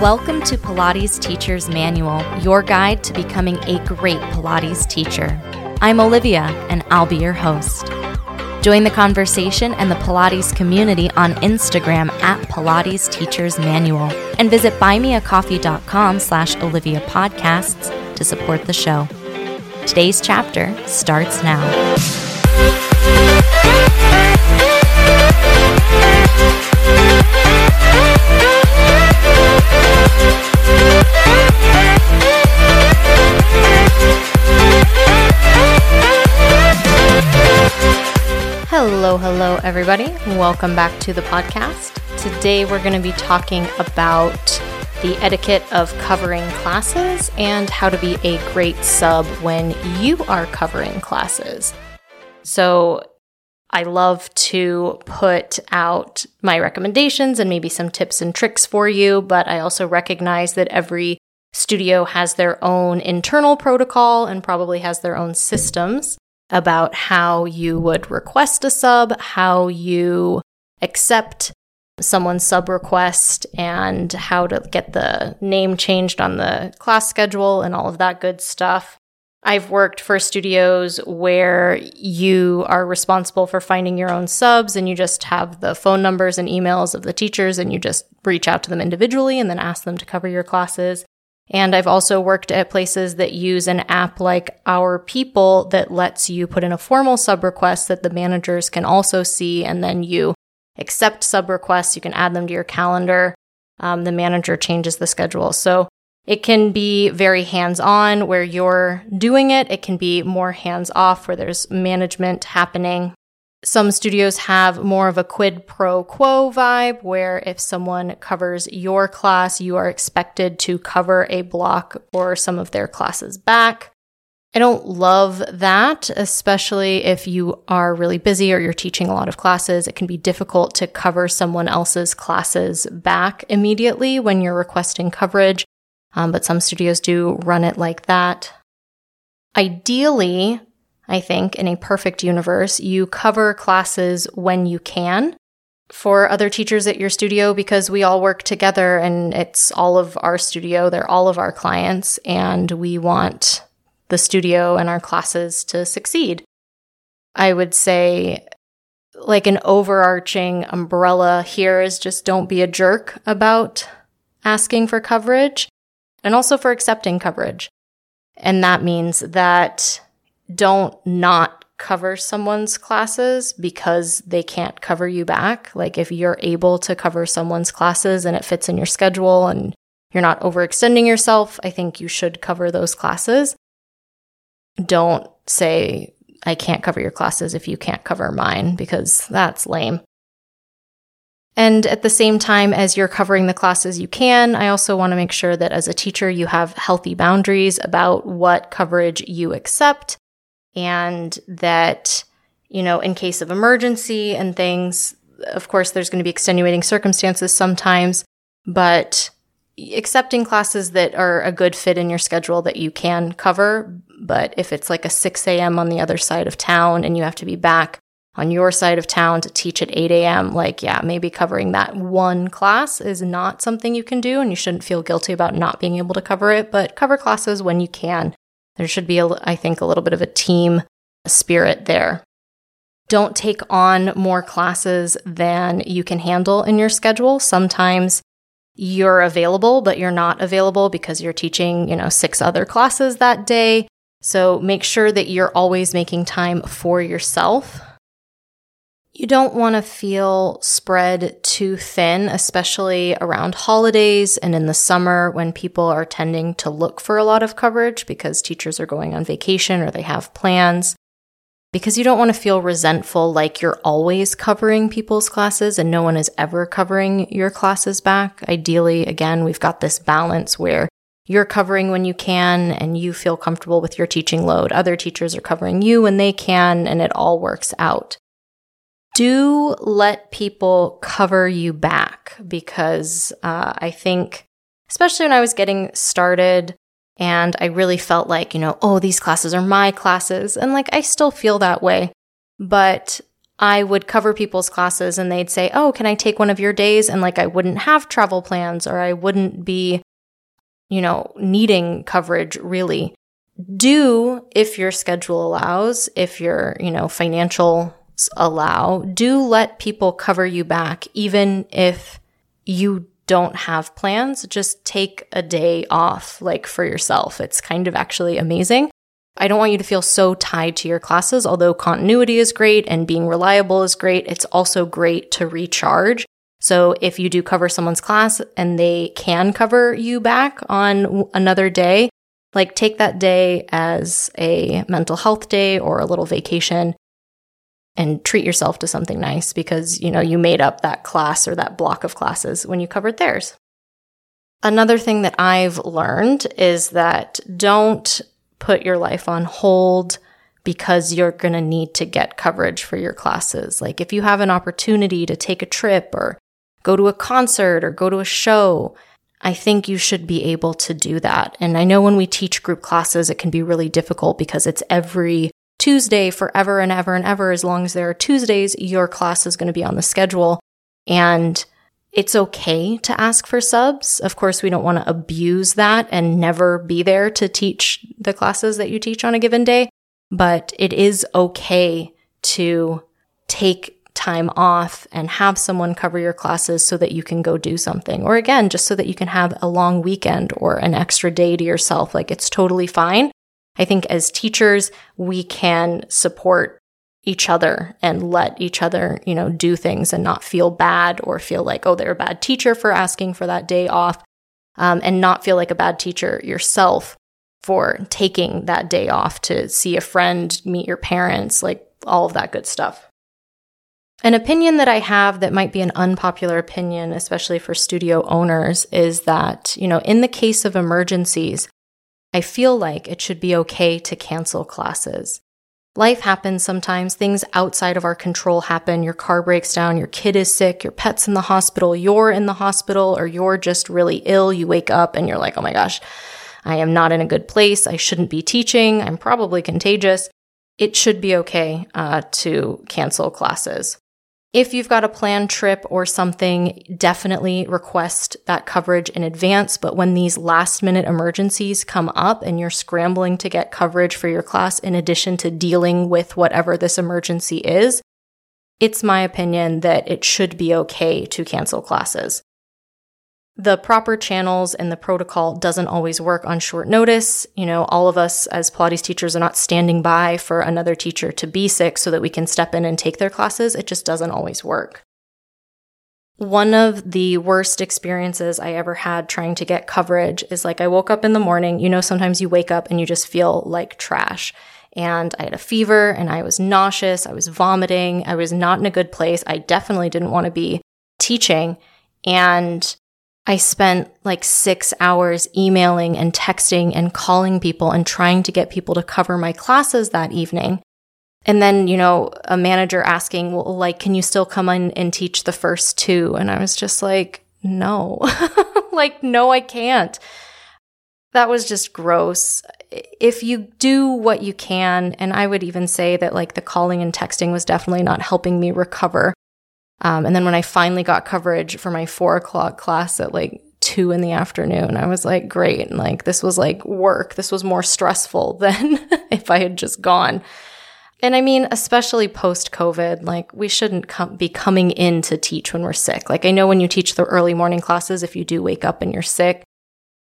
Welcome to Pilates Teacher's Manual, your guide to becoming a great Pilates teacher. I'm Olivia, and I'll be your host. Join the conversation and the Pilates community on Instagram at Pilates Teacher's Manual and visit buymeacoffee.com slash Olivia Podcasts to support the show. Today's chapter starts now. Hello, hello, everybody. Welcome back to the podcast. Today, we're going to be talking about the etiquette of covering classes and how to be a great sub when you are covering classes. So, I love to put out my recommendations and maybe some tips and tricks for you, but I also recognize that every studio has their own internal protocol and probably has their own systems about how you would request a sub, how you accept someone's sub request, and how to get the name changed on the class schedule and all of that good stuff. I've worked for studios where you are responsible for finding your own subs and you just have the phone numbers and emails of the teachers and you just reach out to them individually and then ask them to cover your classes. And I've also worked at places that use an app like Our People that lets you put in a formal sub request that the managers can also see, and then you accept sub requests. You can add them to your calendar. Um, the manager changes the schedule. So it can be very hands on where you're doing it. It can be more hands off where there's management happening. Some studios have more of a quid pro quo vibe where if someone covers your class, you are expected to cover a block or some of their classes back. I don't love that, especially if you are really busy or you're teaching a lot of classes. It can be difficult to cover someone else's classes back immediately when you're requesting coverage, um, but some studios do run it like that. Ideally, I think, in a perfect universe, you cover classes when you can for other teachers at your studio because we all work together and it's all of our studio. They're all of our clients, and we want the studio and our classes to succeed. I would say, like, an overarching umbrella here is just don't be a jerk about asking for coverage and also for accepting coverage. And that means that don't not cover someone's classes because they can't cover you back. Like if you're able to cover someone's classes and it fits in your schedule and you're not overextending yourself, I think you should cover those classes. Don't say, I can't cover your classes if you can't cover mine because that's lame. And at the same time as you're covering the classes you can, I also want to make sure that as a teacher, you have healthy boundaries about what coverage you accept and that, you know, in case of emergency and things, of course, there's going to be extenuating circumstances sometimes, but accepting classes that are a good fit in your schedule that you can cover. But if it's like a 6 a.m. on the other side of town and you have to be back on your side of town to teach at 8 a.m., like, yeah, maybe covering that one class is not something you can do, and you shouldn't feel guilty about not being able to cover it, but cover classes when you can. There should be, a, I think, a little bit of a team spirit there. Don't take on more classes than you can handle in your schedule. Sometimes you're available, but you're not available because you're teaching, you know, six other classes that day. So make sure that you're always making time for yourself you don't want to feel spread too thin, especially around holidays and in the summer when people are tending to look for a lot of coverage because teachers are going on vacation or they have plans. Because you don't want to feel resentful like you're always covering people's classes and no one is ever covering your classes back. Ideally, again, we've got this balance where you're covering when you can and you feel comfortable with your teaching load. Other teachers are covering you when they can and it all works out do let people cover you back because uh, I think, especially when I was getting started and I really felt like, you know, oh, these classes are my classes. And like, I still feel that way. But I would cover people's classes and they'd say, Oh, can I take one of your days? And like I wouldn't have travel plans or I wouldn't be, you know, needing coverage really. Do, if your schedule allows, if your, you know, financial allow, do let people cover you back, even if you don't have plans. Just take a day off, like for yourself. It's kind of actually amazing. I don't want you to feel so tied to your classes. Although continuity is great and being reliable is great, it's also great to recharge. So if you do cover someone's class and they can cover you back on another day, like take that day as a mental health day or a little vacation and treat yourself to something nice because, you know, you made up that class or that block of classes when you covered theirs. Another thing that I've learned is that don't put your life on hold because you're going to need to get coverage for your classes. Like if you have an opportunity to take a trip or go to a concert or go to a show, I think you should be able to do that. And I know when we teach group classes, it can be really difficult because it's every Tuesday forever and ever and ever. As long as there are Tuesdays, your class is going to be on the schedule. And it's okay to ask for subs. Of course, we don't want to abuse that and never be there to teach the classes that you teach on a given day, but it is okay to take time off and have someone cover your classes so that you can go do something. Or again, just so that you can have a long weekend or an extra day to yourself. Like it's totally fine. I think as teachers, we can support each other and let each other, you know, do things and not feel bad or feel like, oh, they're a bad teacher for asking for that day off, um, and not feel like a bad teacher yourself for taking that day off to see a friend, meet your parents, like all of that good stuff. An opinion that I have that might be an unpopular opinion, especially for studio owners, is that, you know, in the case of emergencies, I feel like it should be okay to cancel classes. Life happens sometimes. Things outside of our control happen. Your car breaks down. Your kid is sick. Your pet's in the hospital. You're in the hospital or you're just really ill. You wake up and you're like, oh my gosh, I am not in a good place. I shouldn't be teaching. I'm probably contagious. It should be okay uh, to cancel classes. If you've got a planned trip or something, definitely request that coverage in advance. But when these last minute emergencies come up and you're scrambling to get coverage for your class, in addition to dealing with whatever this emergency is, it's my opinion that it should be okay to cancel classes the proper channels and the protocol doesn't always work on short notice. You know, all of us as Pilates teachers are not standing by for another teacher to be sick so that we can step in and take their classes. It just doesn't always work. One of the worst experiences I ever had trying to get coverage is like I woke up in the morning. You know, sometimes you wake up and you just feel like trash. And I had a fever and I was nauseous. I was vomiting. I was not in a good place. I definitely didn't want to be teaching. And I spent like six hours emailing and texting and calling people and trying to get people to cover my classes that evening. And then, you know, a manager asking, well, like, can you still come in and teach the first two? And I was just like, no, like, no, I can't. That was just gross. If you do what you can, and I would even say that like the calling and texting was definitely not helping me recover. Um, and then when I finally got coverage for my four o'clock class at like two in the afternoon, I was like, great. And like, this was like work. This was more stressful than if I had just gone. And I mean, especially post COVID, like we shouldn't com- be coming in to teach when we're sick. Like I know when you teach the early morning classes, if you do wake up and you're sick,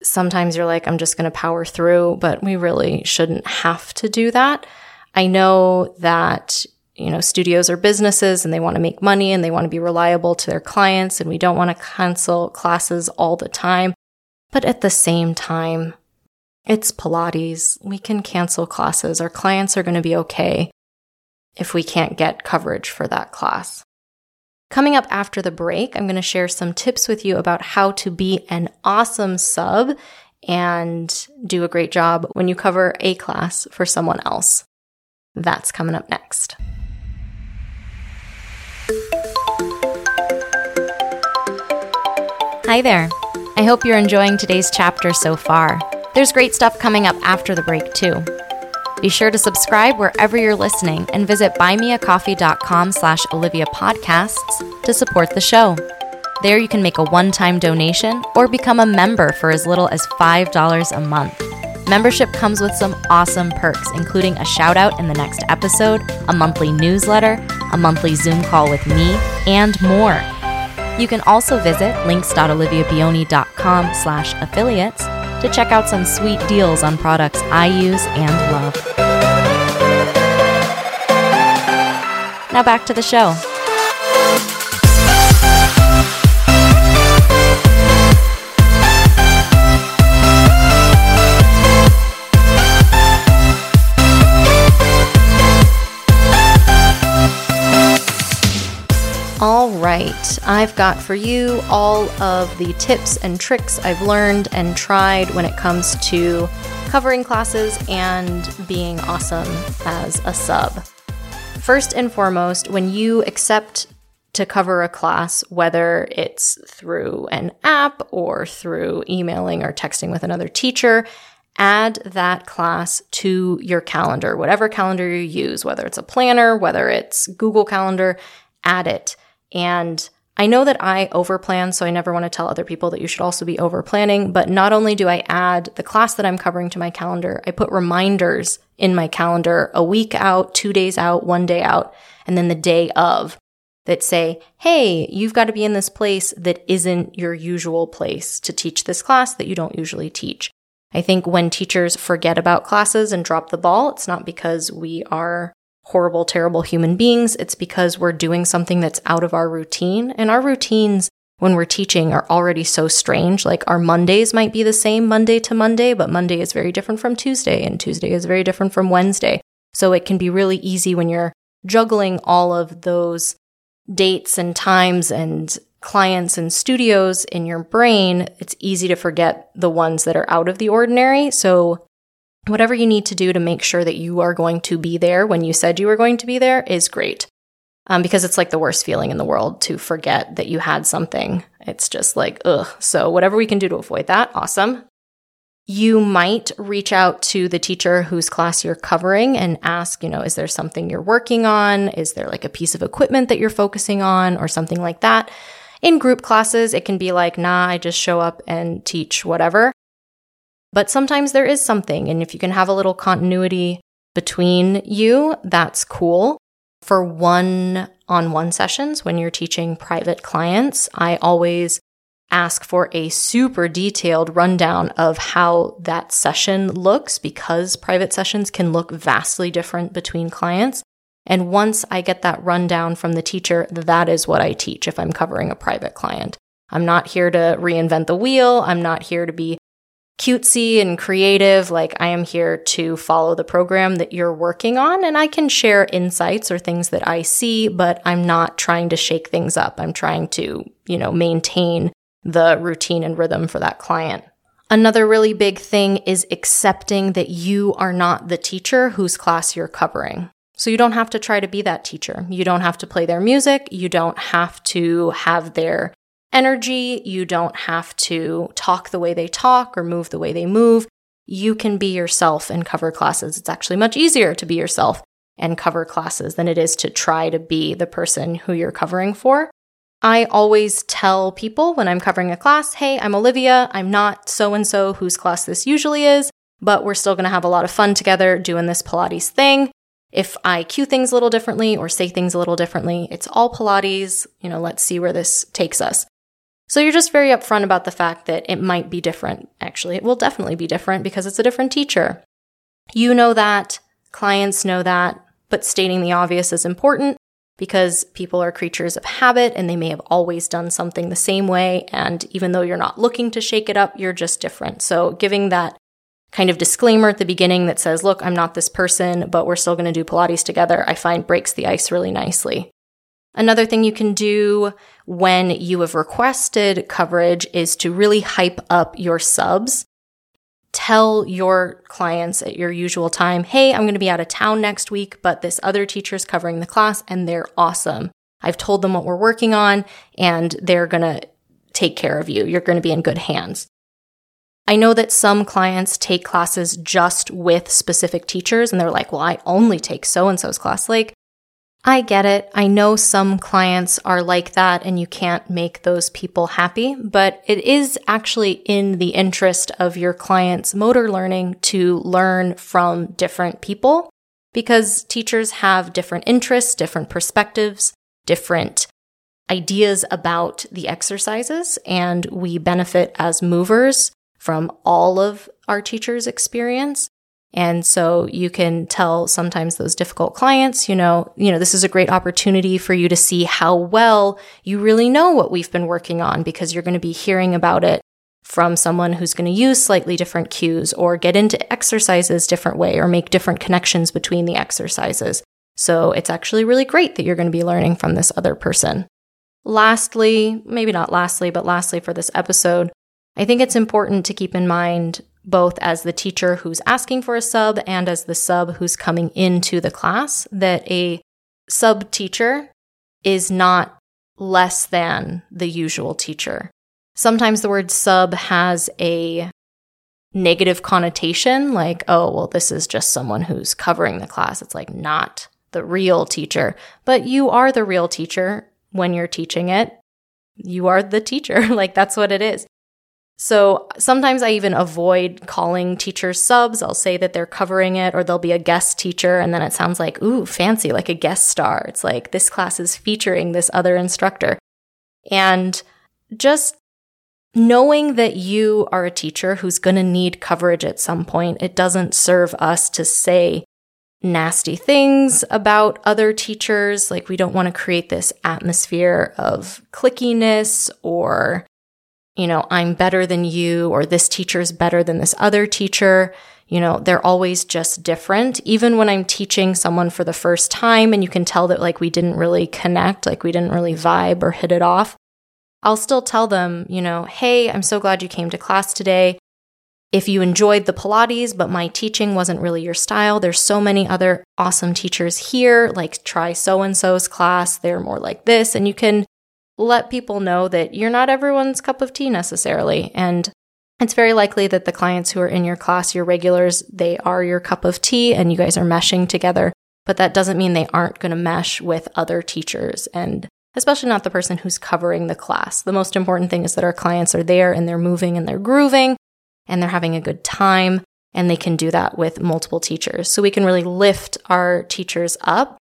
sometimes you're like, I'm just going to power through, but we really shouldn't have to do that. I know that you know, studios are businesses and they want to make money and they want to be reliable to their clients and we don't want to cancel classes all the time. But at the same time, it's Pilates. We can cancel classes. Our clients are going to be okay if we can't get coverage for that class. Coming up after the break, I'm going to share some tips with you about how to be an awesome sub and do a great job when you cover a class for someone else. That's coming up next. Hi there. I hope you're enjoying today's chapter so far. There's great stuff coming up after the break, too. Be sure to subscribe wherever you're listening and visit buymeacoffee.com slash Olivia Podcasts to support the show. There you can make a one-time donation or become a member for as little as $5 a month. Membership comes with some awesome perks, including a shout out in the next episode, a monthly newsletter, a monthly Zoom call with me, and more. You can also visit links.oliviabioni.com slash affiliates to check out some sweet deals on products I use and love. Now back to the show. Right, I've got for you all of the tips and tricks I've learned and tried when it comes to covering classes and being awesome as a sub. First and foremost, when you accept to cover a class, whether it's through an app or through emailing or texting with another teacher, add that class to your calendar, whatever calendar you use, whether it's a planner, whether it's Google Calendar, add it. And I know that I overplan, so I never want to tell other people that you should also be over planning. But not only do I add the class that I'm covering to my calendar, I put reminders in my calendar a week out, two days out, one day out, and then the day of that say, Hey, you've got to be in this place that isn't your usual place to teach this class that you don't usually teach. I think when teachers forget about classes and drop the ball, it's not because we are horrible, terrible human beings. It's because we're doing something that's out of our routine. And our routines when we're teaching are already so strange. Like our Mondays might be the same Monday to Monday, but Monday is very different from Tuesday, and Tuesday is very different from Wednesday. So it can be really easy when you're juggling all of those dates and times and clients and studios in your brain. It's easy to forget the ones that are out of the ordinary. So whatever you need to do to make sure that you are going to be there when you said you were going to be there is great. Um, because it's like the worst feeling in the world to forget that you had something. It's just like, ugh. So, whatever we can do to avoid that, awesome. You might reach out to the teacher whose class you're covering and ask, you know, is there something you're working on? Is there like a piece of equipment that you're focusing on or something like that? In group classes, it can be like, nah, I just show up and teach whatever. But sometimes there is something, and if you can have a little continuity between you, that's cool. For one on one sessions, when you're teaching private clients, I always ask for a super detailed rundown of how that session looks because private sessions can look vastly different between clients. And once I get that rundown from the teacher, that is what I teach if I'm covering a private client. I'm not here to reinvent the wheel. I'm not here to be cutesy and creative. Like I am here to follow the program that you're working on and I can share insights or things that I see, but I'm not trying to shake things up. I'm trying to, you know, maintain the routine and rhythm for that client. Another really big thing is accepting that you are not the teacher whose class you're covering. So you don't have to try to be that teacher. You don't have to play their music. You don't have to have their energy. You don't have to talk the way they talk or move the way they move. You can be yourself and cover classes. It's actually much easier to be yourself and cover classes than it is to try to be the person who you're covering for. I always tell people when I'm covering a class, hey, I'm Olivia. I'm not so and so whose class this usually is, but we're still going to have a lot of fun together doing this Pilates thing. If I cue things a little differently or say things a little differently, it's all Pilates. You know, let's see where this takes us. So you're just very upfront about the fact that it might be different. Actually, it will definitely be different because it's a different teacher. You know that, clients know that, but stating the obvious is important because people are creatures of habit and they may have always done something the same way. And even though you're not looking to shake it up, you're just different. So giving that kind of disclaimer at the beginning that says, look, I'm not this person, but we're still going to do Pilates together, I find breaks the ice really nicely. Another thing you can do when you have requested coverage is to really hype up your subs. Tell your clients at your usual time, hey, I'm going to be out of town next week, but this other teacher is covering the class and they're awesome. I've told them what we're working on and they're going to take care of you. You're going to be in good hands. I know that some clients take classes just with specific teachers and they're like, well, I only take so and so's class. Like, I get it. I know some clients are like that and you can't make those people happy, but it is actually in the interest of your client's motor learning to learn from different people because teachers have different interests, different perspectives, different ideas about the exercises, and we benefit as movers from all of our teachers' experience. And so you can tell sometimes those difficult clients, you know, you know, this is a great opportunity for you to see how well you really know what we've been working on because you're going to be hearing about it from someone who's going to use slightly different cues or get into exercises different way or make different connections between the exercises. So it's actually really great that you're going to be learning from this other person. Lastly, maybe not lastly, but lastly for this episode, I think it's important to keep in mind both as the teacher who's asking for a sub and as the sub who's coming into the class, that a sub teacher is not less than the usual teacher. Sometimes the word sub has a negative connotation, like, oh, well, this is just someone who's covering the class. It's like not the real teacher, but you are the real teacher when you're teaching it. You are the teacher. like, that's what it is. So sometimes I even avoid calling teachers subs. I'll say that they're covering it or they'll be a guest teacher. And then it sounds like, ooh, fancy, like a guest star. It's like this class is featuring this other instructor. And just knowing that you are a teacher who's going to need coverage at some point, it doesn't serve us to say nasty things about other teachers. Like we don't want to create this atmosphere of clickiness or you know, I'm better than you, or this teacher is better than this other teacher. You know, they're always just different. Even when I'm teaching someone for the first time and you can tell that like we didn't really connect, like we didn't really vibe or hit it off, I'll still tell them, you know, hey, I'm so glad you came to class today. If you enjoyed the Pilates, but my teaching wasn't really your style, there's so many other awesome teachers here. Like, try so and so's class. They're more like this. And you can let people know that you're not everyone's cup of tea necessarily. And it's very likely that the clients who are in your class, your regulars, they are your cup of tea and you guys are meshing together. But that doesn't mean they aren't going to mesh with other teachers and especially not the person who's covering the class. The most important thing is that our clients are there and they're moving and they're grooving and they're having a good time. And they can do that with multiple teachers. So we can really lift our teachers up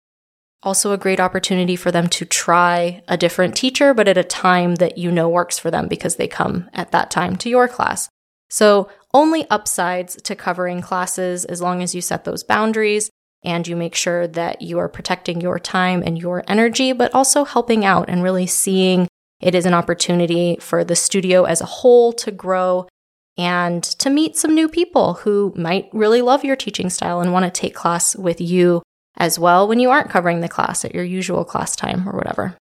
also a great opportunity for them to try a different teacher, but at a time that you know works for them because they come at that time to your class. So, only upsides to covering classes as long as you set those boundaries and you make sure that you are protecting your time and your energy, but also helping out and really seeing it is an opportunity for the studio as a whole to grow and to meet some new people who might really love your teaching style and want to take class with you as well when you aren't covering the class at your usual class time or whatever.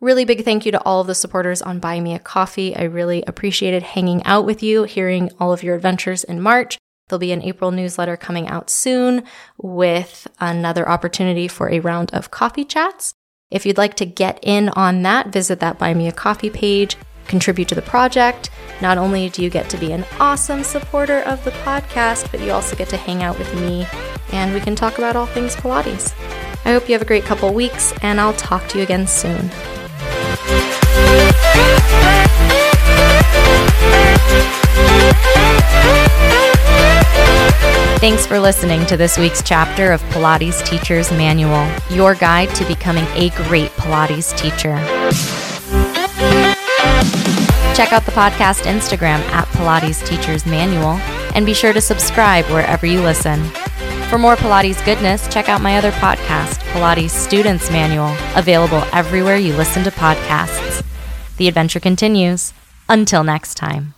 Really big thank you to all of the supporters on Buy Me a Coffee. I really appreciated hanging out with you, hearing all of your adventures in March. There'll be an April newsletter coming out soon with another opportunity for a round of coffee chats. If you'd like to get in on that, visit that Buy Me a Coffee page, contribute to the project. Not only do you get to be an awesome supporter of the podcast, but you also get to hang out with me and we can talk about all things Pilates. I hope you have a great couple weeks, and I'll talk to you again soon. Thanks for listening to this week's chapter of Pilates Teacher's Manual, your guide to becoming a great Pilates teacher. Check out the podcast Instagram at Pilates Teacher's Manual and be sure to subscribe wherever you listen. For more Pilates goodness, check out my other podcast, Pilates Students Manual, available everywhere you listen to podcasts. The adventure continues. Until next time.